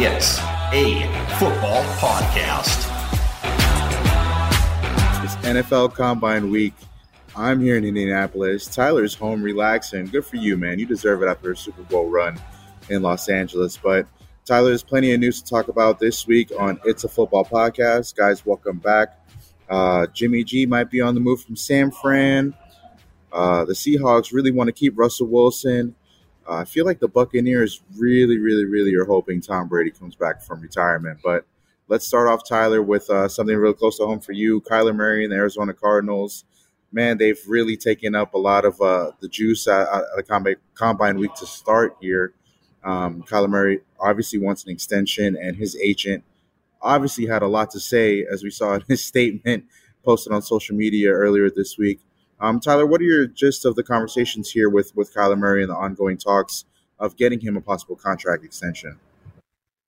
It's a football podcast. It's NFL Combine Week. I'm here in Indianapolis. Tyler's home relaxing. Good for you, man. You deserve it after a Super Bowl run in Los Angeles. But Tyler, there's plenty of news to talk about this week on It's a Football Podcast. Guys, welcome back. Uh, Jimmy G might be on the move from San Fran. Uh, the Seahawks really want to keep Russell Wilson. Uh, I feel like the Buccaneers really, really, really are hoping Tom Brady comes back from retirement. But let's start off, Tyler, with uh, something real close to home for you. Kyler Murray and the Arizona Cardinals. Man, they've really taken up a lot of uh, the juice at, at the combine, combine week to start here. Um, Kyler Murray obviously wants an extension, and his agent obviously had a lot to say, as we saw in his statement posted on social media earlier this week. Um, Tyler, what are your gist of the conversations here with with Kyler Murray and the ongoing talks of getting him a possible contract extension?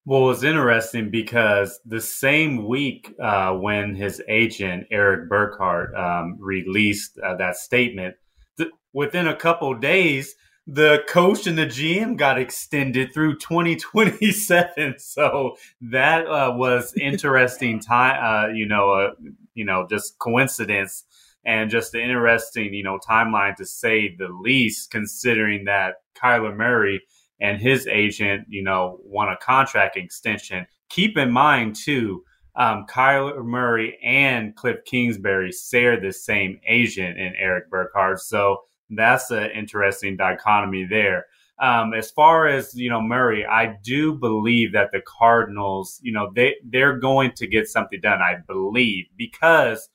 Well, it's interesting because the same week uh, when his agent Erik Burkhardt um, released uh, that statement, th- within a couple days, the coach and the GM got extended through 2027. So that uh, was interesting time. Uh, you know, uh, you know, just coincidence and just an interesting, you know, timeline to say the least, considering that Kyler Murray and his agent, you know, want a contract extension. Keep in mind too, um, Kyler Murray and Cliff Kingsbury share the same agent in Erik Burkhardt. So that's an interesting dichotomy there. Um, as far as you know, Murray, I do believe that the Cardinals, you know, they they're going to get something done. I believe because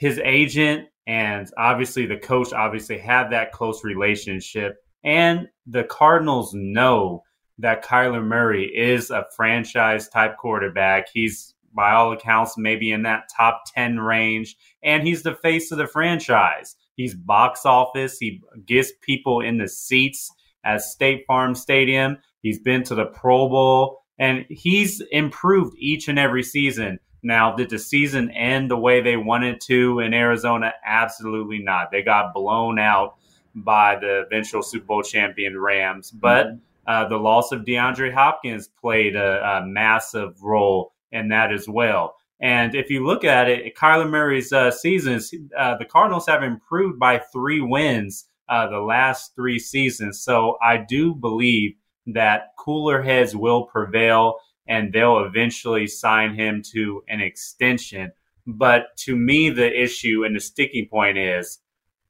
his agent and obviously the coach obviously have that close relationship. And the Cardinals know that Kyler Murray is a franchise type quarterback. He's, by all accounts, maybe in that top 10 range, and he's the face of the franchise. He's box office. He gets people in the seats at State Farm Stadium. He's been to the Pro Bowl, and he's improved each and every season. Now, did the season end the way they wanted to in Arizona? Absolutely not. They got blown out by the eventual Super Bowl champion Rams. But mm-hmm. uh, the loss of DeAndre Hopkins played a, a, massive role in that as well. And if you look at it, Kyler Murray's uh, seasons, uh, the Cardinals have improved by three wins uh, the last three seasons. So I do believe that cooler heads will prevail and they'll eventually sign him to an extension. But to me, the issue and the sticking point is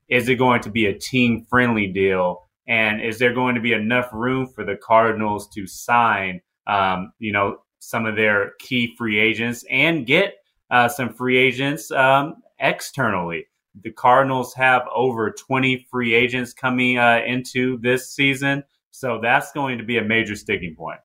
is it going to be a team friendly deal? And is there going to be enough room for the Cardinals to sign, um, you know, some of their key free agents and get uh, some free agents um, externally? The Cardinals have over 20 free agents coming uh, into this season. So that's going to be a major sticking point.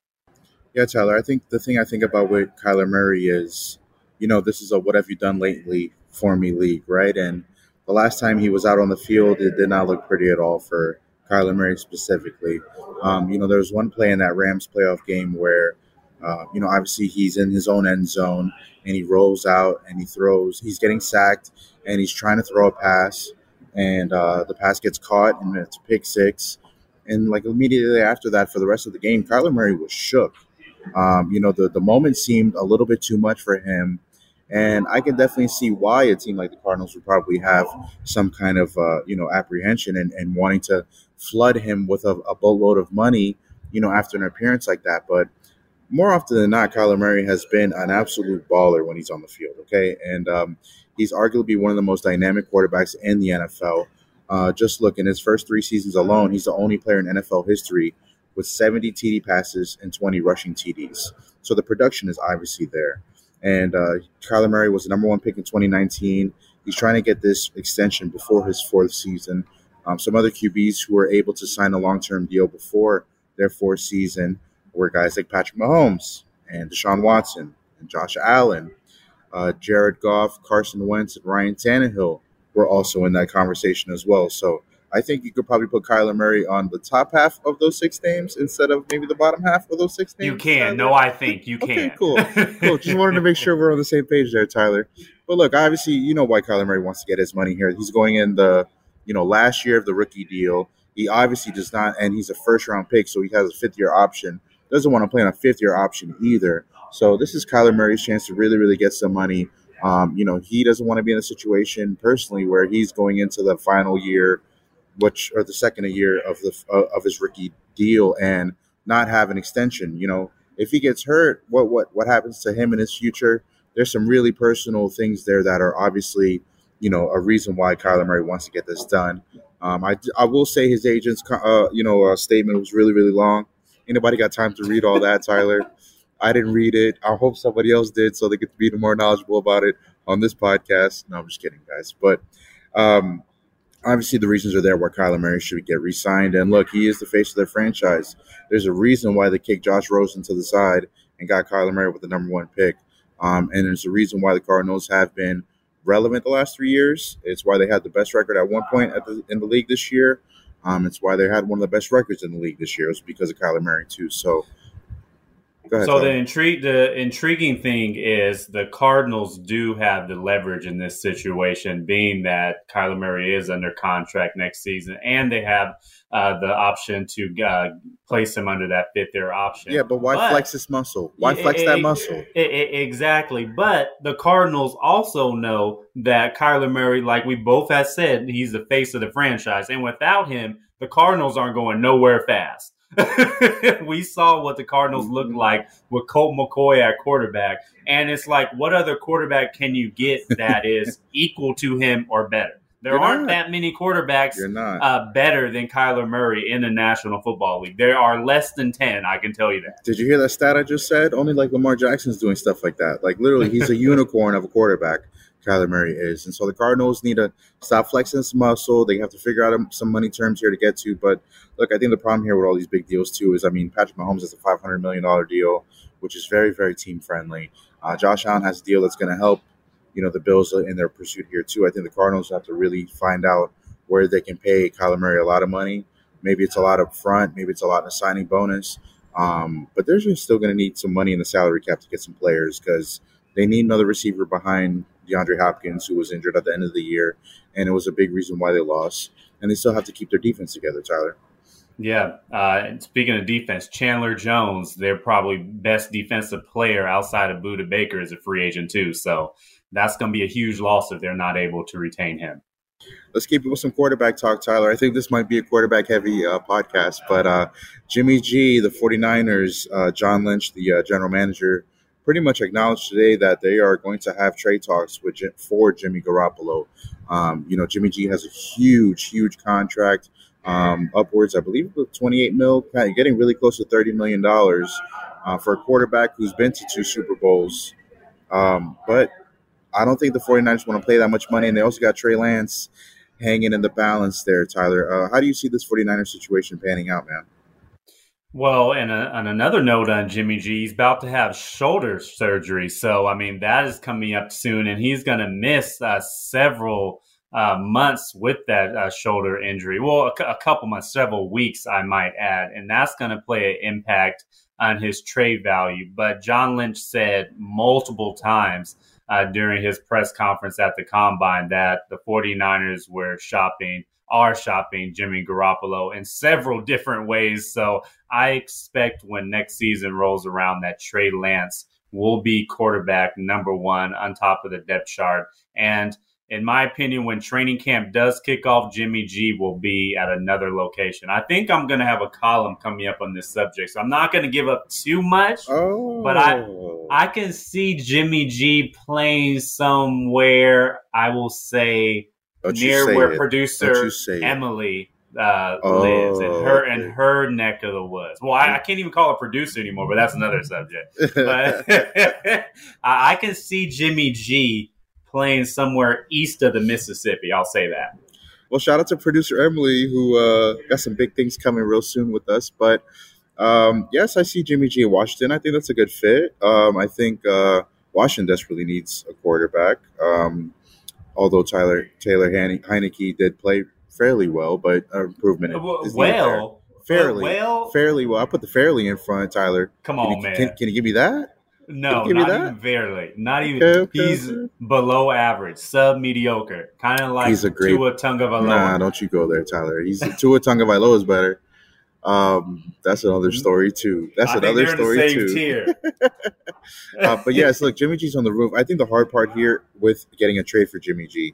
Yeah, Tyler. I think the thing I think about with Kyler Murray is, you know, this is a what have you done lately for me league, right? And the last time he was out on the field, it did not look pretty at all for Kyler Murray specifically. Um, you know, there was one play in that Rams playoff game where, uh, you know, obviously he's in his own end zone and he rolls out and he throws. He's getting sacked and he's trying to throw a pass, and uh, the pass gets caught and it's pick six. And like immediately after that, for the rest of the game, Kyler Murray was shook. Um, you know, the, the moment seemed a little bit too much for him. And I can definitely see why a team like the Cardinals would probably have some kind of, uh, you know, apprehension and, and wanting to flood him with a, a boatload of money, you know, after an appearance like that. But more often than not, Kyler Murray has been an absolute baller when he's on the field. Okay, and um, he's arguably one of the most dynamic quarterbacks in the NFL. Uh, just look in his first three seasons alone, he's the only player in NFL history with 70 TD passes and 20 rushing TDs. So the production is obviously there. And uh, Kyler Murray was the number one pick in 2019. He's trying to get this extension before his fourth season. Um, some other QBs who were able to sign a long term deal before their fourth season were guys like Patrick Mahomes and Deshaun Watson and Josh Allen. Uh, Jared Goff, Carson Wentz, and Ryan Tannehill were also in that conversation as well. So I think you could probably put Kyler Murray on the top half of those six names instead of maybe the bottom half of those six names. You can. No, I think you can. Okay, cool. cool. Just wanted to make sure we're on the same page there, Tyler. But look, obviously, you know why Kyler Murray wants to get his money here. He's going in the, you know, last year of the rookie deal. He obviously does not, and he's a first round pick, so he has a fifth year option doesn't want to play on a fifth year option either. So this is Kyler Murray's chance to really, really get some money. Um, you know, he doesn't want to be in a situation personally where he's going into the final year, which or the second a year of the uh, of his rookie deal, and not have an extension. You know, if he gets hurt, what what what happens to him in his future? There's some really personal things there that are obviously, you know, a reason why Kyler Murray wants to get this done. Um, I, I will say his agent's uh, you know uh, statement was really really long. Anybody got time to read all that, Tyler? I didn't read it. I hope somebody else did so they could be more knowledgeable about it on this podcast. No, I'm just kidding, guys. But um, obviously, the reasons are there why Kyler Murray should get re-signed. And look, he is the face of their franchise. There's a reason why they kicked Josh Rosen to the side and got Kyler Murray with the number one pick. Um, and there's a reason why the Cardinals have been relevant the last three years. It's why they had the best record at one point at the, in the league this year. Um, it's why they had one of the best records in the league this year. It was because of Kyler Murray too. So Ahead, so the intrigue, the intriguing thing is the Cardinals do have the leverage in this situation, being that Kyler Murray is under contract next season, and they have uh, the option to uh, place him under that fifth year option. Yeah, but why but, flex this muscle? Why flex it, that muscle? It, it, exactly. But the Cardinals also know that Kyler Murray, like we both have said, he's the face of the franchise, and without him, the Cardinals aren't going nowhere fast. we saw what the Cardinals looked like with Colt McCoy at quarterback. And it's like, what other quarterback can you get that is equal to him or better? There You're aren't not. that many quarterbacks uh, better than Kyler Murray in the National Football League. There are less than 10, I can tell you that. Did you hear that stat I just said? Only like Lamar Jackson's doing stuff like that. Like, literally, he's a unicorn of a quarterback. Kyler Murray is. And so the Cardinals need to stop flexing some muscle. They have to figure out some money terms here to get to. But look, I think the problem here with all these big deals too is, I mean, Patrick Mahomes has a $500 million deal, which is very, very team friendly. Uh, Josh Allen has a deal that's going to help, you know, the Bills in their pursuit here too. I think the Cardinals have to really find out where they can pay Kyler Murray a lot of money. Maybe it's a lot up front. Maybe it's a lot in a signing bonus. Um, but they're just still going to need some money in the salary cap to get some players because they need another receiver behind DeAndre Hopkins, who was injured at the end of the year, and it was a big reason why they lost. And they still have to keep their defense together, Tyler. Yeah. Uh, speaking of defense, Chandler Jones, their probably best defensive player outside of Budda Baker, is a free agent too. So that's going to be a huge loss if they're not able to retain him. Let's keep it with some quarterback talk, Tyler. I think this might be a quarterback heavy uh, podcast, but uh, Jimmy G, the 49ers, uh, John Lynch, the uh, general manager, pretty much acknowledged today that they are going to have trade talks with for Jimmy Garoppolo. Um, you know, Jimmy G has a huge, huge contract, um, upwards, I believe, 28 mil, getting really close to 30 million dollars uh, for a quarterback who's been to two Super Bowls. Um, but I don't think the 49ers want to play that much money, and they also got Trey Lance hanging in the balance there, Tyler. Uh, how do you see this 49ers situation panning out, man? Well, and on another note on Jimmy G, he's about to have shoulder surgery. So, I mean, that is coming up soon, and he's going to miss uh, several uh, months with that uh, shoulder injury. Well, a, a, couple months, several weeks, I might add. And that's going to play an impact on his trade value. But John Lynch said multiple times uh, during his press conference at the combine that the 49ers were shopping are shopping Jimmy Garoppolo in several different ways. So I expect when next season rolls around that Trey Lance will be quarterback number one on top of the depth chart. And in my opinion, when training camp does kick off, Jimmy G will be at another location. I think I'm going to have a column coming up on this subject, so I'm not going to give up too much. Oh. But I oh. I can see Jimmy G playing somewhere. I will say don't near where it. producer Emily uh, oh, lives in her in her neck of the woods. Well, I, I, can't even call her producer anymore, but that's another subject. But I can see Jimmy G playing somewhere east of the Mississippi. I'll say that. Well, shout out to producer Emily, who uh, got some big things coming real soon with us. But um, yes, I see Jimmy G in Washington. I think that's a good fit. Um, I think uh, Washington desperately needs a quarterback. Um, although Tyler Taylor Heinicke did play fairly well, but improvement is well. Fairly, well, fairly well. I put the fairly in front, Tyler. Come on, can you, man. Can, can, you give me that? No, not even barely. Not even. Okay, okay, he's below average, sub mediocre, kind of like he's a great, Tua Tagovailoa. Nah, don't you go there, Tyler. He's Tua Tagovailoa is better. Um, that's another story too. That's I another story too. uh, but yes, look, Jimmy G's on the roof. I think the hard part here with getting a trade for Jimmy G,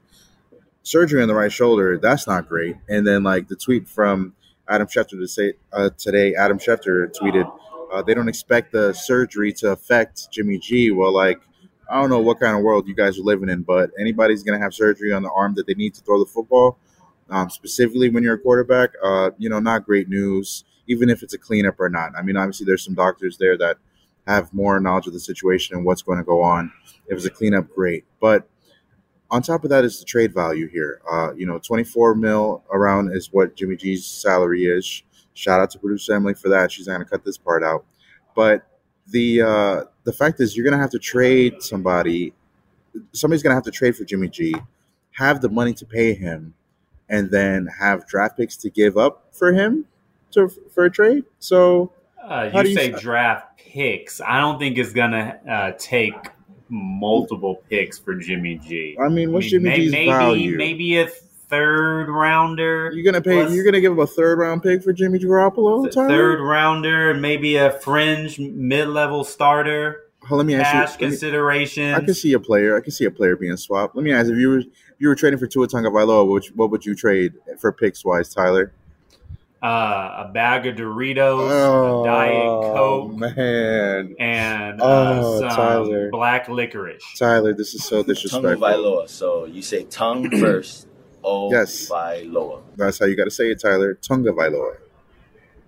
surgery on the right shoulder, that's not great. And then like the tweet from Adam Schefter to say uh, today, Adam Schefter tweeted, uh, they don't expect the surgery to affect Jimmy G. Well, like I don't know what kind of world you guys are living in, but anybody's gonna have surgery on the arm that they need to throw the football. Um, specifically when you're a quarterback, uh, you know, not great news, even if it's a cleanup or not. I mean, obviously, there's some doctors there that have more knowledge of the situation and what's going to go on. If it's a cleanup, great. But on top of that is the trade value here. Uh, you know, 24 mil around is what Jimmy G's salary is. Shout out to producer Emily for that. She's going to cut this part out. But the uh, the fact is, you're going to have to trade somebody. Somebody's going to have to trade for Jimmy G, have the money to pay him, and then have draft picks to give up for him to for a trade. So Uh, you you say draft picks. I don't think it's gonna uh, take multiple picks for Jimmy G. I mean, I what's mean, Jimmy may- G's maybe, value? Maybe a third rounder. You're gonna pay. You're gonna give him a third round pick for Jimmy Garoppolo. th- third rounder, maybe a fringe mid level starter, Hold, let me ask cash you. let me- I can see a player. I can see a player being swapped. Let me ask: If you were if you were trading for Tua Tagovailoa, what would you, what would you trade for picks wise, Tyler? uh, a bag of Doritos, Oh a Diet Coke, man, and Oh, uh, some Tyler. black licorice. Tyler, this is so Tongue disrespectful. Vailoa. So you say tongue first. Oh, Yes. Vailoa. That's how you got to say it, Tyler. Tunga Vailoa.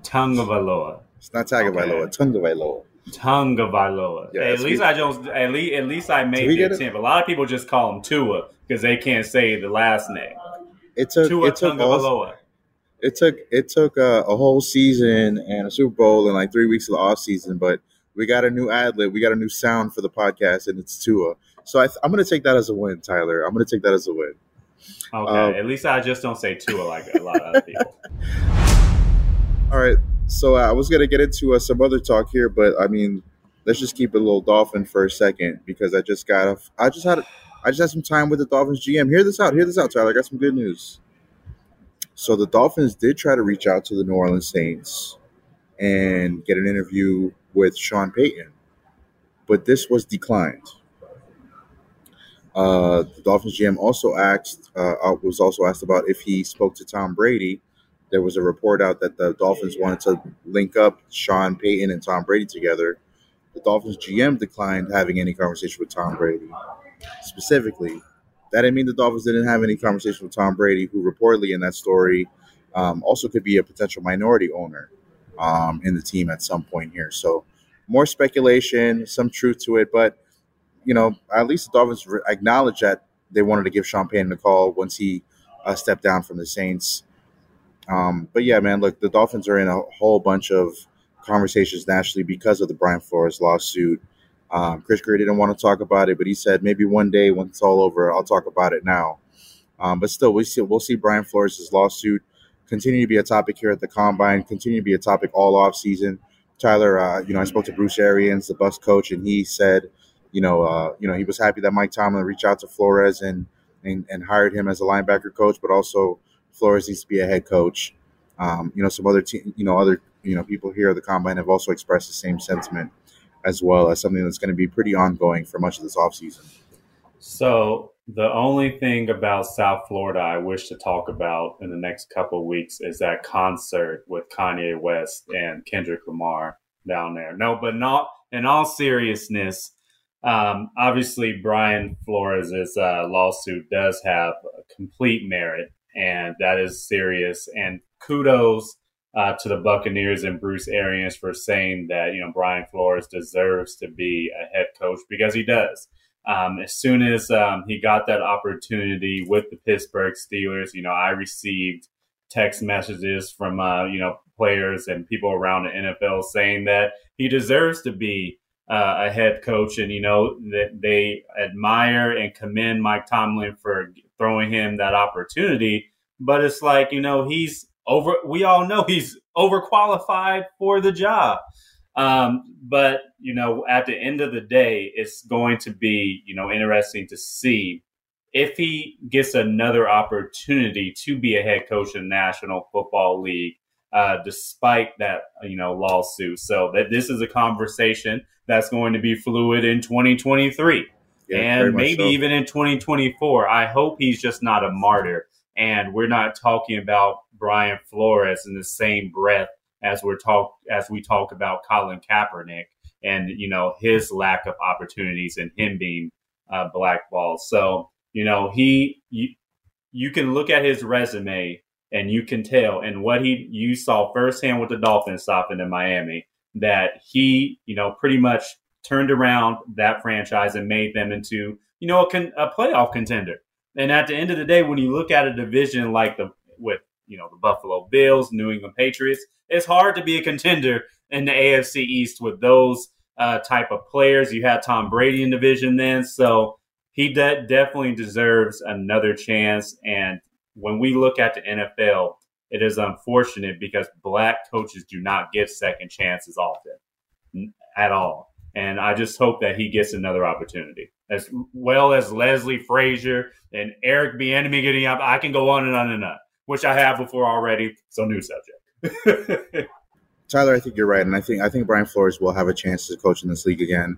Tongue of Aloha. It's not Tagovailoa. Okay. Tunga Vailoa. Tongue of Iloa. Yeah, at least good. I don't. At least, at least I made the get it? attempt. A lot of people just call him Tua because they can't say the last name. It took. Tua It took. Tongue of all- Aloha. it took it took uh, a whole season and a Super Bowl and like three weeks of the off season, but we got a new ad lib, we got a new sound for the podcast, and it's Tua. So I, I'm going to take that as a win, Tyler. I'm going to take that as a win. Okay, Um, at least I just don't say Tua like a lot of people. All right, so uh, I was to get into uh, some other talk here, but I mean, let's just keep it a little Dolphin for a second because I just got a, I just had I just had some time with the Dolphins GM. Hear this out. Hear this out, Tyler. I got some good news. So the Dolphins did try to reach out to the New Orleans Saints and get an interview with Sean Payton, but this was declined. Uh, the Dolphins GM also asked uh, uh, was also asked about if he spoke to Tom Brady. There was a report out that the Dolphins wanted to link up Sean Payton and Tom Brady together. The Dolphins GM declined having any conversation with Tom Brady. Specifically, that didn't mean the Dolphins didn't have any conversation with Tom Brady, who reportedly in that story um, also could be a potential minority owner um, in the team at some point here. So more speculation, some truth to it, but you know, at least the Dolphins re- acknowledge that they wanted to give Sean Payton a call once he uh, stepped down from the Saints. Um, but yeah, man, look, the Dolphins are in a whole bunch of conversations nationally because of the Brian Flores lawsuit. Um, Chris Grier didn't want to talk about it, but he said maybe one day when it's all over, I'll talk about it now. Um, but still, we see, we'll see Brian Flores' lawsuit continue to be a topic here at the Combine, continue to be a topic all off season. Tyler, uh, you know, I spoke to Bruce Arians, the Bucs coach, and he said, you know, uh, you know, he was happy that Mike Tomlin reached out to Flores and, and and hired him as a linebacker coach, but also Flores needs to be a head coach. Um, you know, some other team, you know, other you know people here at the combine have also expressed the same sentiment as well as something that's going to be pretty ongoing for much of this offseason. So the only thing about South Florida I wish to talk about in the next couple weeks is that concert with Kanye West and Kendrick Lamar down there. No, but not in all seriousness. Um, obviously, Brian Flores' uh, lawsuit does have complete merit, and that is serious. And kudos uh, to the Buccaneers and Bruce Arians for saying that you know Brian Flores deserves to be a head coach because he does. Um, as soon as um, he got that opportunity with the Pittsburgh Steelers, you know, I received text messages from uh, you know players and people around the NFL saying that he deserves to be uh, a head coach, and you know that they admire and commend Mike Tomlin for throwing him that opportunity. But it's like you know he's over. We all know he's overqualified for the job. Um, but you know, at the end of the day, it's going to be you know interesting to see if he gets another opportunity to be a head coach in the National Football League. uh, despite that you know lawsuit. So that this is a conversation that's going to be fluid in 2023 yeah, and maybe so. even in 2024. I hope he's just not a martyr, and we're not talking about Brian Flores in the same breath as we're talk as we talk about Colin Kaepernick and you know his lack of opportunities and him being uh, blackballed. So you know he you, you can look at his resume and you can tell and what he you saw firsthand with the Dolphins stopping in Miami that he you know pretty much turned around that franchise and made them into you know a, con, a playoff contender. And at the end of the day, when you look at a division like the with you know the Buffalo Bills, New England Patriots, it's hard to be a contender in the AFC East with those uh, type of players. You had Tom Brady in division then, so he de- definitely deserves another chance. And when we look at the NFL, it is unfortunate because black coaches do not get second chances often at all. And I just hope that he gets another opportunity, as well as Leslie Frazier and Eric Bieniemy getting up. I can go on and on and on, which I have before already. So new subject. Tyler, I think you're right, and I think I think Brian Flores will have a chance to coach in this league again.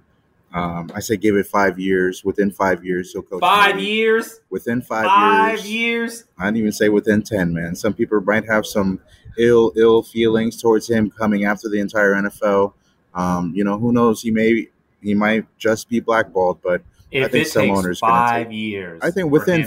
Um, I say give it five years. Within five years, he'll coach. Five years. Within five, five years. years. I didn't even say within ten, man. Some people might have some ill ill feelings towards him coming after the entire NFL. Um, you know, who knows? He may he might just be blackballed, but if I think some owners five take, years. I think within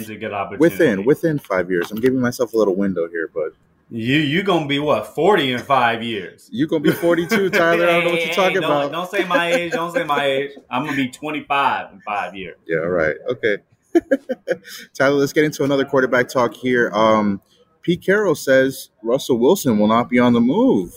within within five years. I'm giving myself a little window here, but you you gonna be what forty in five years? You gonna be forty two, Tyler? hey, I don't know what you're talking hey, about. Don't, say my age. Don't say my age. I'm gonna be twenty five in five years. Yeah, right. Okay, Tyler. Let's get into another quarterback talk here. Um, Pete Carroll says Russell Wilson will not be on the move.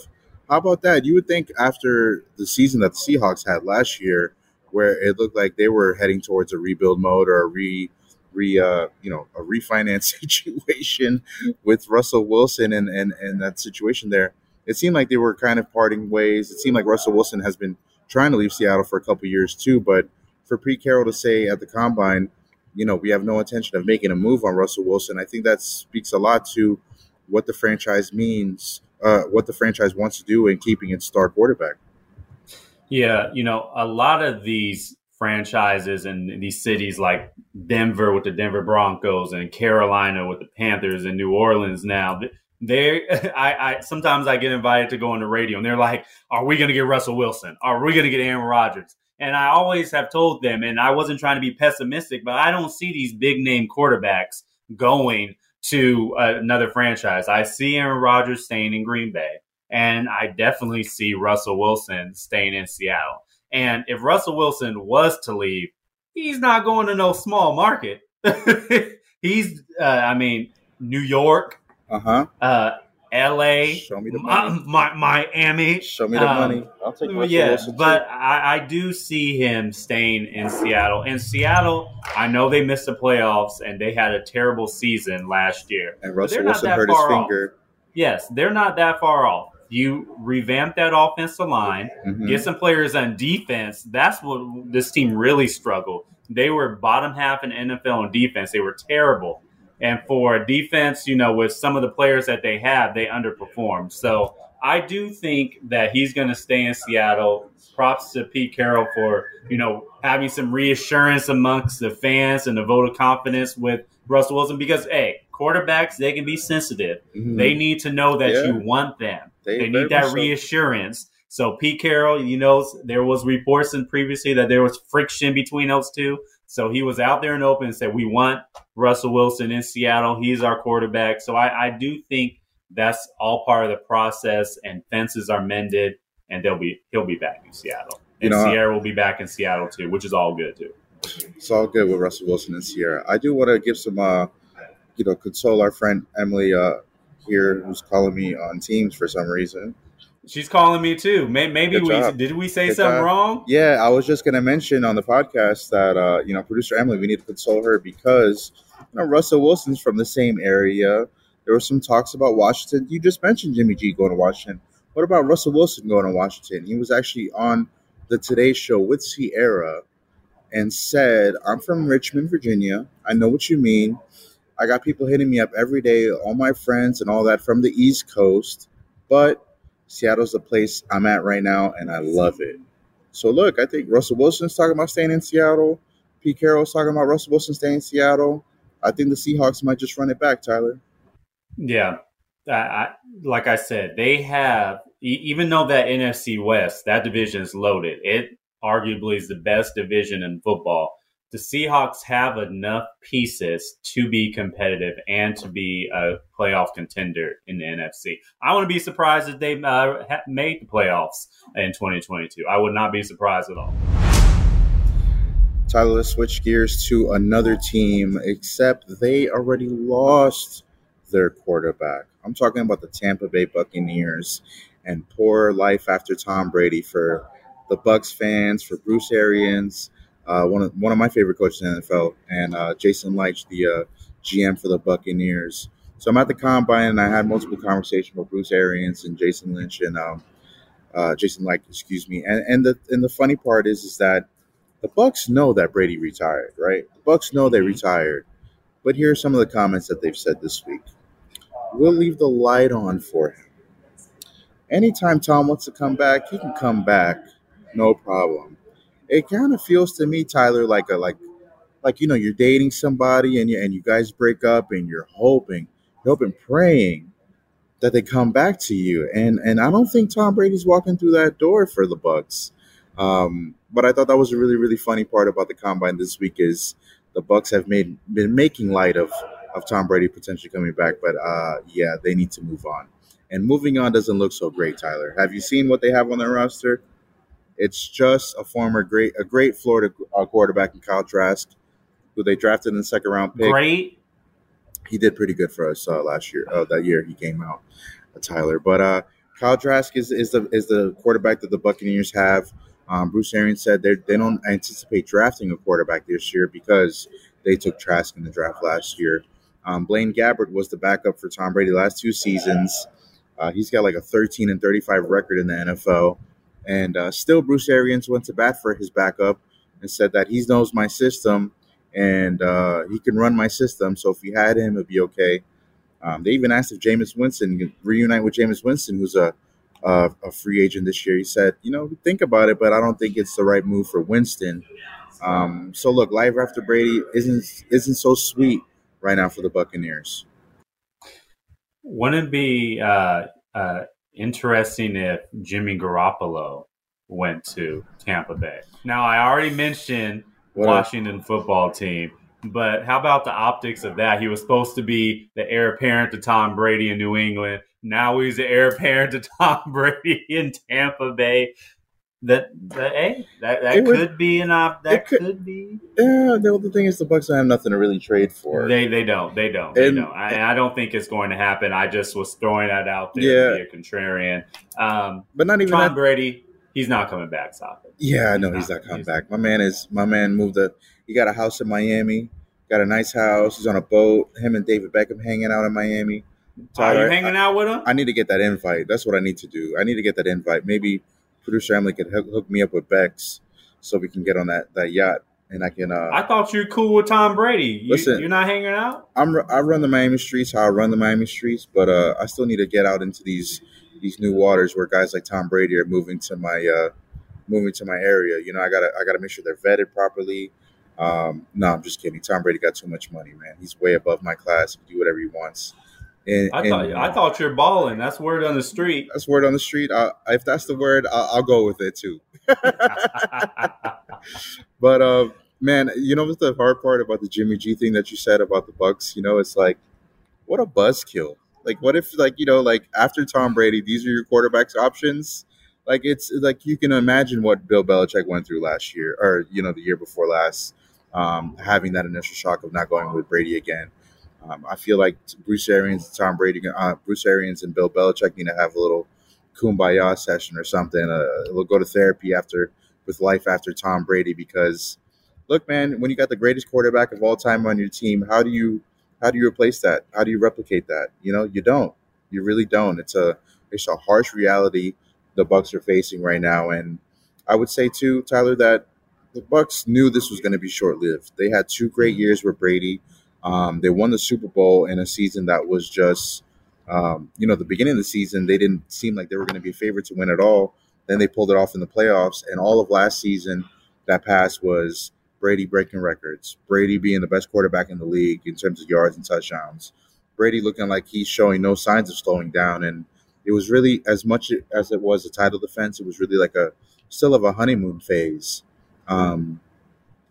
How about that? You would think after the season that the Seahawks had last year, where it looked like they were heading towards a rebuild mode or a re re uh, you know a refinance situation with Russell Wilson and, and and that situation there. It seemed like they were kind of parting ways. It seemed like Russell Wilson has been trying to leave Seattle for a couple years too. But for Pete Carroll to say at the combine, you know, we have no intention of making a move on Russell Wilson, I think that speaks a lot to what the franchise means, uh, what the franchise wants to do in keeping its star quarterback. Yeah, you know, a lot of these franchises and these cities like Denver with the Denver Broncos and Carolina with the Panthers and New Orleans now. They, I, I sometimes I get invited to go on the radio and they're like, "Are we going to get Russell Wilson? Are we going to get Aaron Rodgers?" And I always have told them, and I wasn't trying to be pessimistic, but I don't see these big name quarterbacks going to another franchise. I see Aaron Rodgers staying in Green Bay, and I definitely see Russell Wilson staying in Seattle. And if Russell Wilson was to leave, he's not going to no small market. he's, uh, I mean, New York, uh-huh. uh, L.A., Show me the money. My, Miami. Show me the um, money. I'll take Russell yeah, Wilson but I, I, do see him staying in Seattle. In Seattle, I know they missed the playoffs and they had a terrible season last year. And Russell Wilson hurt his finger. Off. Yes, they're not that far off you revamp that offensive line, mm-hmm. get some players on defense. That's what this team really struggled. They were bottom half in NFL in defense. They were terrible. And for defense, you know, with some of the players that they have, they underperformed. So I do think that he's going to stay in Seattle. Props to Pete Carroll for, you know, having some reassurance amongst the fans and the vote of confidence with Russell Wilson because, hey, quarterbacks, they can be sensitive. Mm-hmm. They need to know that yeah. you want them. They, they need that reassurance. So. so Pete Carroll, you know, there was reports in previously that there was friction between those two. So he was out there and open and said, "We want Russell Wilson in Seattle. He's our quarterback." So I, I do think that's all part of the process, and fences are mended, and they'll be he'll be back in Seattle, and you know, Ciara will be back in Seattle too, which is all good too. It's all good with Russell Wilson and Ciara. I do want to give some, uh, you know, console our friend Emily uh, here who's calling me on Teams for some reason. She's calling me too. Maybe Good we job. did we say Good something job. wrong? Yeah, I was just going to mention on the podcast that uh, you know producer Emily, we need to console her because you know Russell Wilson's from the same area. There were some talks about Washington. You just mentioned Jimmy G going to Washington. What about Russell Wilson going to Washington? He was actually on the Today Show with Ciara and said, "I'm from Richmond, Virginia. I know what you mean. I got people hitting me up every day, all my friends and all that from the East Coast. But Seattle's the place I'm at right now, and I love it. So look, I think Russell Wilson's talking about staying in Seattle. Pete Carroll's talking about Russell Wilson staying in Seattle. I think the Seahawks might just run it back, Tyler. Yeah, I, I, like I said, they have even though that NFC West that division is loaded. It arguably is the best division in football. The Seahawks have enough pieces to be competitive and to be a playoff contender in the NFC. I want to be surprised if they uh, made the playoffs in 2022. I would not be surprised at all. Tyler, let's switch gears to another team, except they already lost their quarterback. I'm talking about the Tampa Bay Buccaneers and poor life after Tom Brady for the Bucs fans, for Bruce Arians, uh, one of one of my favorite coaches in the NFL, and uh, Jason Licht, the uh, GM for the Buccaneers. So I'm at the combine, and I had multiple conversations with Bruce Arians and Jason Lynch and um, uh, Jason Licht, excuse me. And and the and the funny part is is that the Bucs know that Brady retired, right? The Bucs know they mm-hmm. retired. But here are some of the comments that they've said this week. We'll leave the light on for him. Anytime Tom wants to come back, he can come back, no problem. It kind of feels to me, Tyler, like a like like you know you're dating somebody and you and you guys break up and you're hoping, hoping, praying that they come back to you. And and I don't think Tom Brady's walking through that door for the Bucs. Um, but I thought that was a really really funny part about the combine this week is the Bucs have made been making light of of Tom Brady potentially coming back, but uh, yeah, they need to move on. And moving on doesn't look so great, Tyler. Have you seen what they have on their roster? It's just a former great a great Florida uh, quarterback in Kyle Trask, who they drafted in the second round pick. Great. He did pretty good for us uh, last year. Uh, that year he came out, uh, Tyler. But uh, Kyle Trask is, is the is the quarterback that the Buccaneers have. Um, Bruce Arians said they they don't anticipate drafting a quarterback this year because they took Trask in the draft last year. Um, Blaine Gabbert was the backup for Tom Brady last two seasons. Uh, he's got like a 13 and 35 record in the NFL, and uh, still Bruce Arians went to bat for his backup and said that he knows my system and uh, he can run my system. So if he had him, it'd be okay. Um, they even asked if Jameis Winston reunite with Jameis Winston, who's a uh, a free agent this year. He said, you know, think about it, but I don't think it's the right move for Winston. Um, so look, life after Brady isn't isn't so sweet right now for the Buccaneers. Wouldn't it be uh, uh, interesting if Jimmy Garoppolo went to Tampa Bay? Now, I already mentioned what Washington football team. But how about the optics of that? He was supposed to be the heir apparent to Tom Brady in New England. Now he's the heir apparent to Tom Brady in Tampa Bay. That that hey, that, that could would, be an op. That could, could, be. Yeah, the, the thing is, the Bucs don't have nothing to really trade for. They they don't. They don't. And, they don't. I, I, don't think it's going to happen. I just was throwing that out there yeah. to be a contrarian. Um, but not even Tom that, Brady. He's not coming back, Sopper. Yeah, no, he's, he's not, coming back. My man is my man moved a he got a house in Miami, got a nice house, he's on a boat, him and David Beckham hanging out in Miami. Tyler, Are you hanging I, out with him? I need to get that invite. That's what I need to do. I need to get that invite. Maybe producer Emily could hook, hook me up with Bex so we can get on that that yacht and I can. Uh, I thought you're cool with Tom Brady. You, listen, you're not hanging out. I'm. I run the Miami streets. How I run the Miami streets, but uh, I still need to get out into these these new waters where guys like Tom Brady are moving to my uh, moving to my area. You know, I gotta I gotta make sure they're vetted properly. Um, no, I'm just kidding. Tom Brady got too much money, man. He's way above my class. He do whatever he wants. And, I thought and, I thought you're balling. That's word on the street. That's word on the street. I, if that's the word, I'll, I'll go with it too. but uh, man, you know what's the hard part about the Jimmy G thing that you said about the Bucs? You know, it's like what a buzzkill. Like, what if like you know, like after Tom Brady, these are your quarterbacks options? Like it's like you can imagine what Bill Belichick went through last year, or you know, the year before last, um, having that initial shock of not going with Brady again um, I feel like Bruce Arians, Tom Brady, uh, Bruce Arians, and Bill Belichick need to have a little kumbaya session or something. Uh, we'll go to therapy after with life after Tom Brady because look, man, when you got the greatest quarterback of all time on your team, how do you how do you replace that? How do you replicate that? You know, you don't. You really don't. It's a it's a harsh reality the Bucs are facing right now, and I would say too, Tyler, that the Bucs knew this was going to be short lived. They had two great years with Brady. Um, they won the Super Bowl in a season that was just Um, you know, the beginning of the season, they didn't seem like they were going to be a favorite to win at all. Then they pulled it off in the playoffs, and all of last season that passed was Brady breaking records, Brady being the best quarterback in the league in terms of yards and touchdowns, Brady looking like he's showing no signs of slowing down, and it was really as much as it was a title defense, it was really like a still of a honeymoon phase. Um,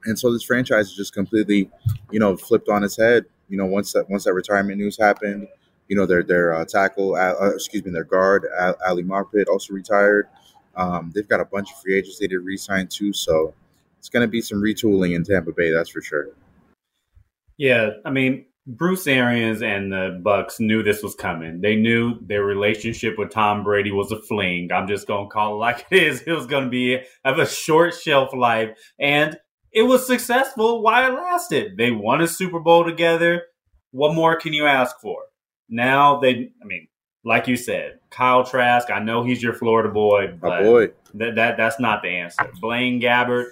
and so this franchise is just completely, you know, flipped on its head. You know, once that once that retirement news happened, you know, their their uh, tackle, uh, excuse me, their guard Ali Marpet also retired. Um, they've got a bunch of free agents they did re-sign too, so it's going to be some retooling in Tampa Bay, that's for sure. Yeah, I mean, Bruce Arians and the Bucs knew this was coming. They knew their relationship with Tom Brady was a fling. I'm just going to call it like it is. It was going to be of a short shelf life, and it was successful why it lasted. They won a Super Bowl together. What more can you ask for? Now they, I mean, like you said, Kyle Trask. I know he's your Florida boy, but boy. That, that that's not the answer. Blaine Gabbert.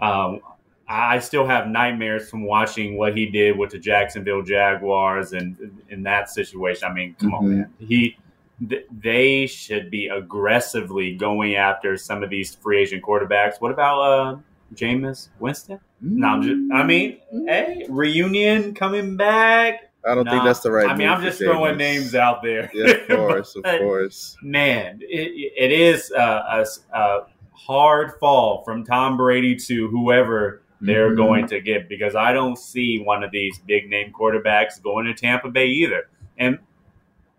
Um, I still have nightmares from watching what he did with the Jacksonville Jaguars and in that situation. I mean, come mm-hmm. on, man. He th- they should be aggressively going after some of these free agent quarterbacks. What about uh, Jameis Winston? Mm-hmm. No, just, I mean, hey, reunion coming back. I don't nah, think that's the right. I mean, I'm just throwing names out there. Yeah, of course, of course. Man, it, it is a, a, a hard fall from Tom Brady to whoever they're mm-hmm. going to get because I don't see one of these big name quarterbacks going to Tampa Bay either. And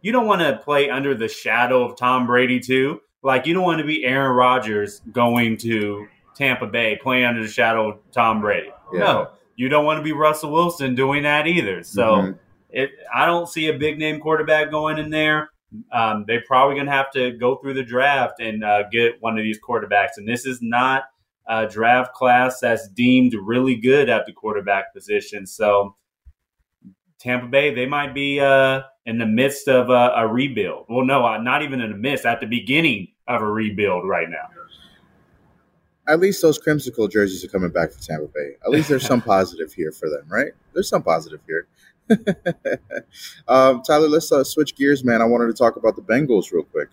you don't want to play under the shadow of Tom Brady too. Like you don't want to be Aaron Rodgers going to Tampa Bay playing under the shadow of Tom Brady. Yeah. No, you don't want to be Russell Wilson doing that either. So mm-hmm. it, I don't see a big name quarterback going in there. Um, they're probably going to have to go through the draft and uh, get one of these quarterbacks. And this is not a draft class that's deemed really good at the quarterback position. So Tampa Bay, they might be uh, in the midst of a, a rebuild. Well, no, uh, not even in the midst, at the beginning of a rebuild right now. At least those creamsicle jerseys are coming back for Tampa Bay. At least there's some positive here for them, right? There's some positive here. um, Tyler, let's uh, switch gears, man. I wanted to talk about the Bengals real quick.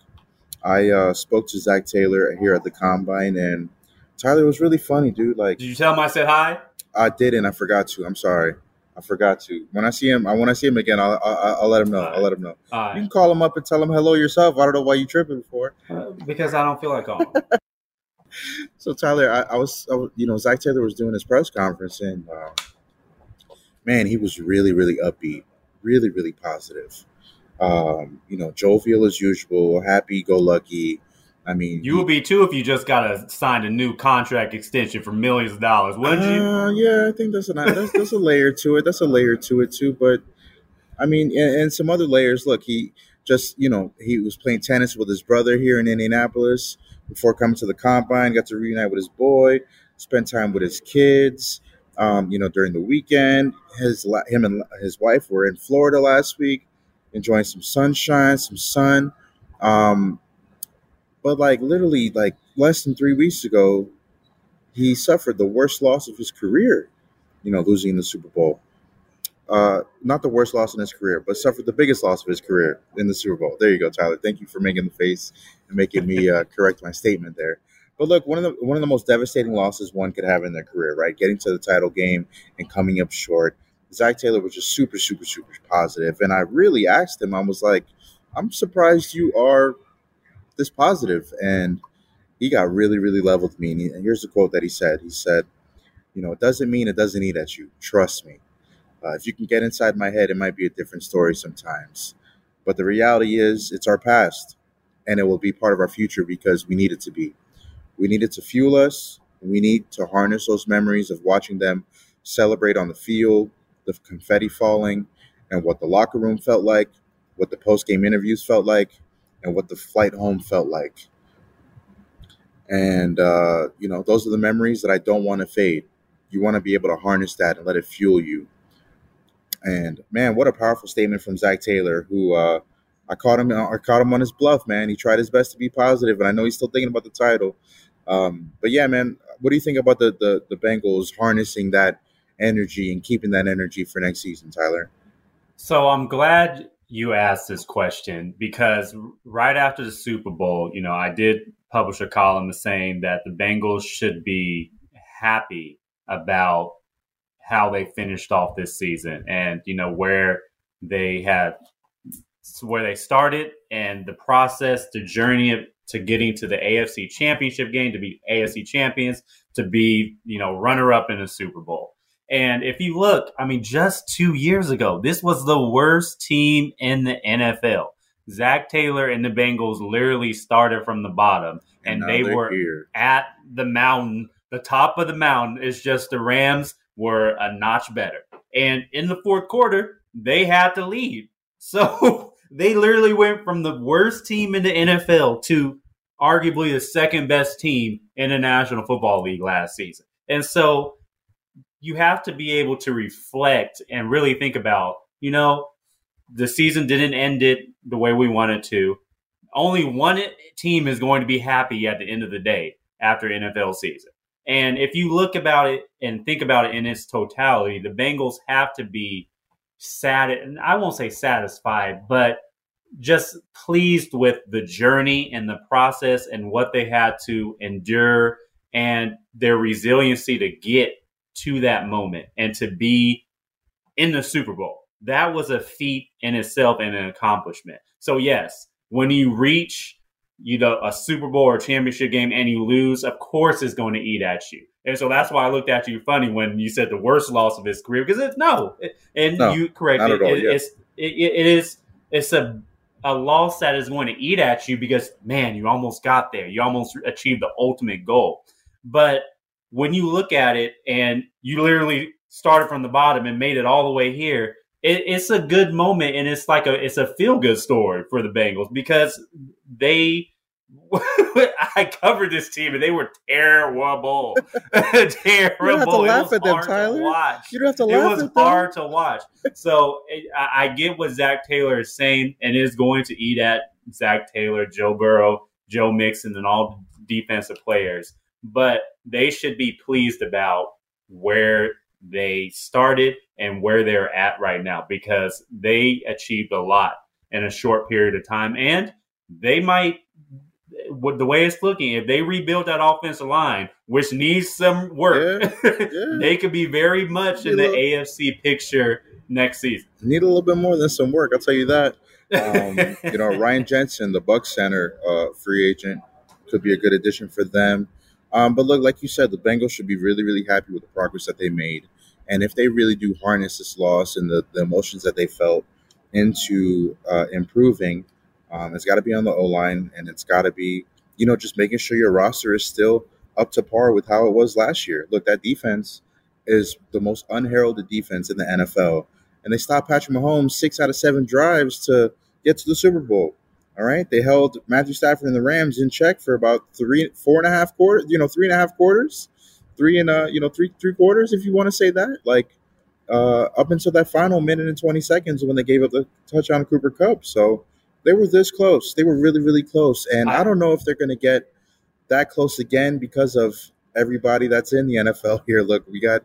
I uh, spoke to Zac Taylor here at the combine, and Tyler was really funny, dude. Like, did you tell him I said hi? I didn't. I forgot to. I'm sorry. I forgot to. When I see him, I when I see him again, I'll I'll, I'll let him know. Right. I'll let him know. Right. You can call him up and tell him hello yourself. I don't know why you tripping for. Uh, because I don't feel like calling. so Tyler, I, I, was, I, was, you know, Zac Taylor was doing his press conference, and uh, man, he was really, really upbeat, really, really positive. Um, you know, jovial as usual, happy go lucky. I mean, you would be too if you just got a signed a new contract extension for millions of dollars, wouldn't uh, you? Yeah, I think that's a that's, that's a layer to it. That's a layer to it too. But I mean, and, and, some other layers. Look, he just you know he was playing tennis with his brother here in Indianapolis before coming to the combine. Got to reunite with his boy, spend time with his kids. Um, you know, during the weekend, his him and his wife were in Florida last week, enjoying some sunshine, some sun. Um, but like literally, like less than three weeks ago, he suffered the worst loss of his career. You know, losing the Super Bowl. Uh, not the worst loss in his career, but suffered the biggest loss of his career in the Super Bowl. There you go, Tyler. Thank you for making the face and making me uh, correct my statement there. But look, one of the one of the most devastating losses one could have in their career, right? Getting to the title game and coming up short. Zac Taylor was just super, super, super positive, and I really asked him. I was like, "I'm surprised you are this positive. And he got really, really level with me. And, he, and here's the quote that he said. He said, you know, it doesn't mean it doesn't eat at you. Trust me. Uh, if you can get inside my head, it might be a different story sometimes. But the reality is, it's our past, and it will be part of our future because we need it to be. We need it to fuel us. We need to harness those memories of watching them celebrate on the field, the confetti falling, and what the locker room felt like, what the post game interviews felt like, and what the flight home felt like. And, uh, you know, those are the memories that I don't want to fade. You want to be able to harness that and let it fuel you. And man, what a powerful statement from Zac Taylor, who uh, I caught him. I caught him on his bluff, man. He tried his best to be positive, and I know he's still thinking about the title. Um, but yeah, man, what do you think about the, the the Bengals harnessing that energy and keeping that energy for next season, Tyler? So I'm glad you asked this question because right after the Super Bowl, you know, I did publish a column saying that the Bengals should be happy about how they finished off this season and you know where they had where they started and the process, the journey to getting to the AFC Championship game, to be AFC champions, to be you know runner up in the Super Bowl. And if you look, I mean, just two years ago, this was the worst team in the NFL. Zac Taylor and the Bengals literally started from the bottom, and, and they were here. at the mountain. The top of the mountain is just the Rams were a notch better. And in the fourth quarter, they had to lead. So they literally went from the worst team in the NFL to arguably the second best team in the National Football League last season. And so you have to be able to reflect and really think about, you know, the season didn't end it the way we wanted to. Only one team is going to be happy at the end of the day after NFL season. And if you look about it and think about it in its totality, the Bengals have to be sad and I won't say satisfied, but just pleased with the journey and the process and what they had to endure and their resiliency to get to that moment and to be in the Super Bowl. That was a feat in itself and an accomplishment. So yes, when you reach you know a Super Bowl or championship game and you lose, of course it's going to eat at you. And so that's why I looked at you funny when you said the worst loss of his career because it's no, and no, you correct it, all, it, yeah. it's it, it is it's a a loss that is going to eat at you because man, you almost got there, you almost achieved the ultimate goal. But when you look at it and you literally started from the bottom and made it all the way here, it, it's a good moment and it's like a it's a feel good story for the Bengals because they I covered this team and they were terrible. terrible. You don't have to laugh at them, Tyler. Watch. You don't have to laugh It was hard to watch. So I, I get what Zac Taylor is saying and is going to eat at Zac Taylor, Joe Burrow, Joe Mixon, and all defensive players. But they should be pleased about where they started and where they're at right now because they achieved a lot in a short period of time. And they might what the way it's looking, if they rebuild that offensive line, which needs some work, yeah, yeah. they could be very much in the AFC picture next season. Need a little bit more than some work, I'll tell you that. Um, you know, Ryan Jensen, the Buck center uh, free agent, could be a good addition for them. Um, but look, like you said, the Bengals should be really, really happy with the progress that they made. And if they really do harness this loss and the, the emotions that they felt into uh, improving, um, it's got to be on the O line, and it's got to be, you know, just making sure your roster is still up to par with how it was last year. Look, that defense is the most unheralded defense in the NFL, and they stopped Patrick Mahomes six out of seven drives to get to the Super Bowl. All right, they held Matthew Stafford and the Rams in check for about three, four and a half quarters. You know, three and a half quarters, three and uh, you know, three three quarters, if you want to say that. Like uh, up until that final minute and twenty seconds when they gave up the touchdown to Cooper Kupp. So they were this close. They were really, really close. And I don't know if they're going to get that close again because of everybody that's in the NFL here. Look, we got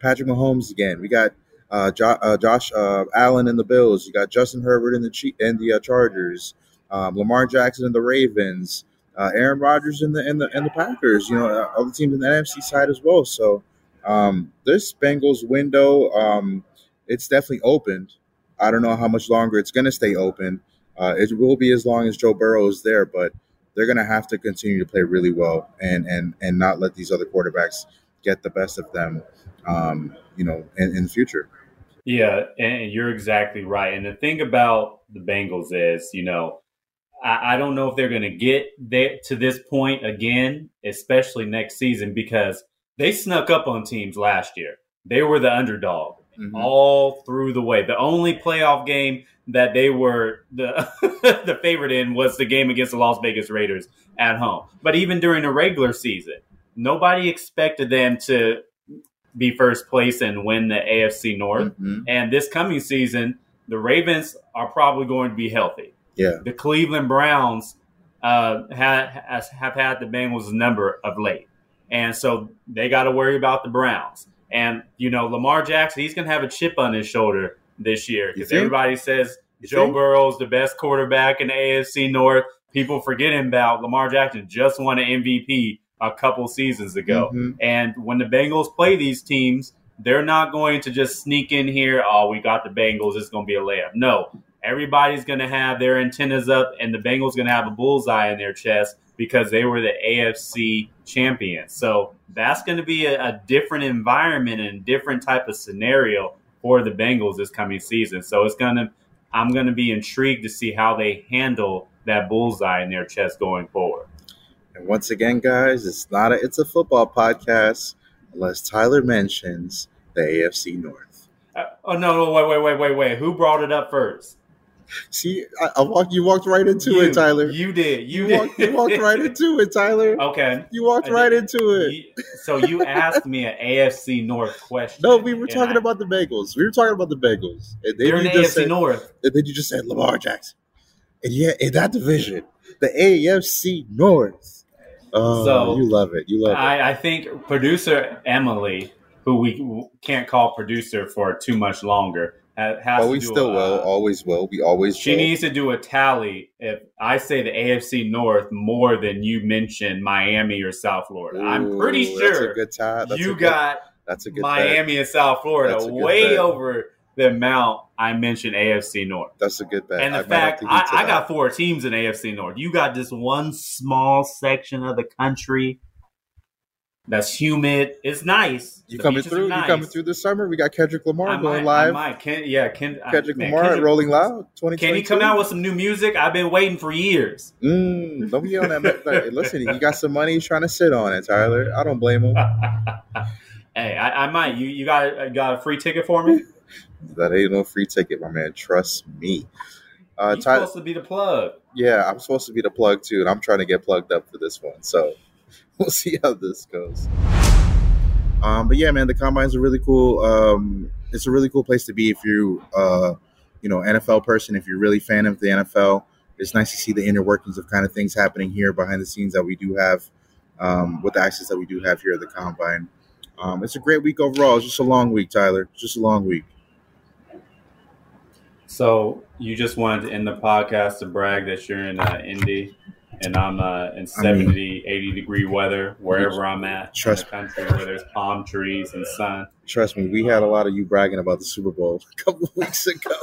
Patrick Mahomes again. We got uh, jo- uh, Josh uh, Allen in the Bills. You got Justin Herbert in the Chief- in the uh, Chargers. Um, Lamar Jackson in the Ravens. Uh, Aaron Rodgers in the in the in the Packers. You know, uh, other teams in the NFC side as well. So um, this Bengals window, um, it's definitely opened. I don't know how much longer it's going to stay open. Uh, it will be as long as Joe Burrow is there, but they're going to have to continue to play really well and and and not let these other quarterbacks get the best of them, um, you know, in, in the future. Yeah, and you're exactly right. And the thing about the Bengals is, you know, I, I don't know if they're going to get there to this point again, especially next season, because they snuck up on teams last year. They were the underdog mm-hmm. all through the way. The only playoff game that they were the the favorite in was the game against the Las Vegas Raiders at home. But even during the regular season, nobody expected them to be first place and win the AFC North. Mm-hmm. And this coming season, the Ravens are probably going to be healthy. Yeah. The Cleveland Browns uh, have, have had the Bengals' number of late. And so they got to worry about the Browns. And, you know, Lamar Jackson, he's going to have a chip on his shoulder this year because everybody says Joe Burrow's the best quarterback in the AFC North. People forgetting about Lamar Jackson just won an MVP a couple seasons ago. Mm-hmm. And when the Bengals play these teams, they're not going to just sneak in here. Oh, we got the Bengals. It's going to be a layup. No, everybody's going to have their antennas up, and the Bengals going to have a bullseye in their chest because they were the AFC champions. So that's going to be a, a different environment and different type of scenario for the Bengals this coming season. So it's going to, I'm going to be intrigued to see how they handle that bullseye in their chest going forward. And once again, guys, it's not a it's a football podcast unless Tyler mentions the AFC North. Uh, oh no, no, wait, wait, wait, wait, wait. Who brought it up first? See, I, I walked. You walked right into you, it, Tyler. You did. You, you did. Walked, you walked right into it, Tyler. Okay. You walked right into it. so you asked me an AFC North question. No, we were talking I, about the Bengals. We were talking about the Bengals. And then they're in the AFC said, North. And then you just said Lamar Jackson. And yeah, in that division, the AFC North. Oh, so you love it. You love I, it. I think producer Emily, who we can't call producer for too much longer oh, we still a, will, always will. We always. She will. needs to do a tally. If I say the AFC North more than you mention Miami or South Florida, Ooh, I'm pretty sure that's a good tie. You got that's a good Miami bet. and South Florida way bet. over the amount I mentioned AFC North. That's a good bet. And the I fact I, I got four teams in AFC North. You got this one small section of the country that's humid. It's nice. You the coming through? Nice. You coming through this summer? We got Kendrick Lamar I going might, live. I might. Ken, yeah, Ken, Kendrick man, Lamar Kendrick, Rolling Loud. Twenty. Can he come out with some new music? I've been waiting for years. Mm, don't be on that. Listen, you got some money. He's trying to sit on it, Tyler. I don't blame him. hey, I, I, might. You you got got a free ticket for me? that ain't no free ticket, my man. Trust me. Uh, You're Tyler, supposed to be the plug. Yeah, I'm supposed to be the plug too, and I'm trying to get plugged up for this one. So we'll see how this goes. Um, but yeah, man, the combine's a really cool. Um, it's a really cool place to be if you, uh, you know, NFL person. If you're really fan of the NFL, it's nice to see the inner workings of kind of things happening here behind the scenes that we do have um, with the access that we do have here at the combine. Um, it's a great week overall. It's just a long week, Tyler. Just a long week. So you just wanted to end the podcast to brag that you're in uh, Indy and I'm uh, in 70, I mean, 80 degree weather wherever I'm at trust in the country where there's palm trees and sun. Trust me, we had a lot of you bragging about the Super Bowl a couple weeks ago.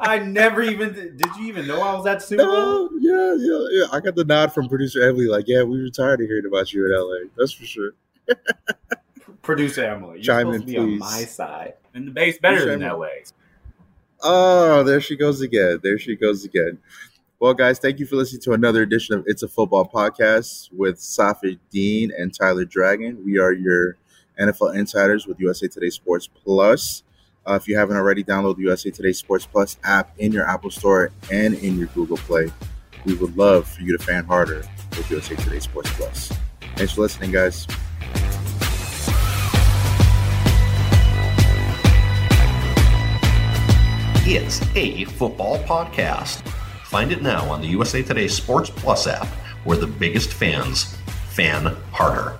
I never even did. You even know I was at the Super Bowl? yeah, yeah, yeah. I got the nod from producer Emily, like, "Yeah, we were tired of hearing about you in LA." That's for sure. producer Emily, you're Chime supposed in, to be please. on my side, and the base better producer than Emily. LA. Oh, there she goes again. There she goes again. Well, guys, thank you for listening to another edition of It's a Football Podcast with Safid Deen and Tyler Dragon. We are your NFL insiders with USA Today Sports Plus. Uh, if you haven't already, download the USA Today Sports Plus app in your Apple Store and in your Google Play. We would love for you to fan harder with USA Today Sports Plus. Thanks for listening, guys. It's a football podcast. Find it now on the USA Today Sports Plus app, where the biggest fans fan harder.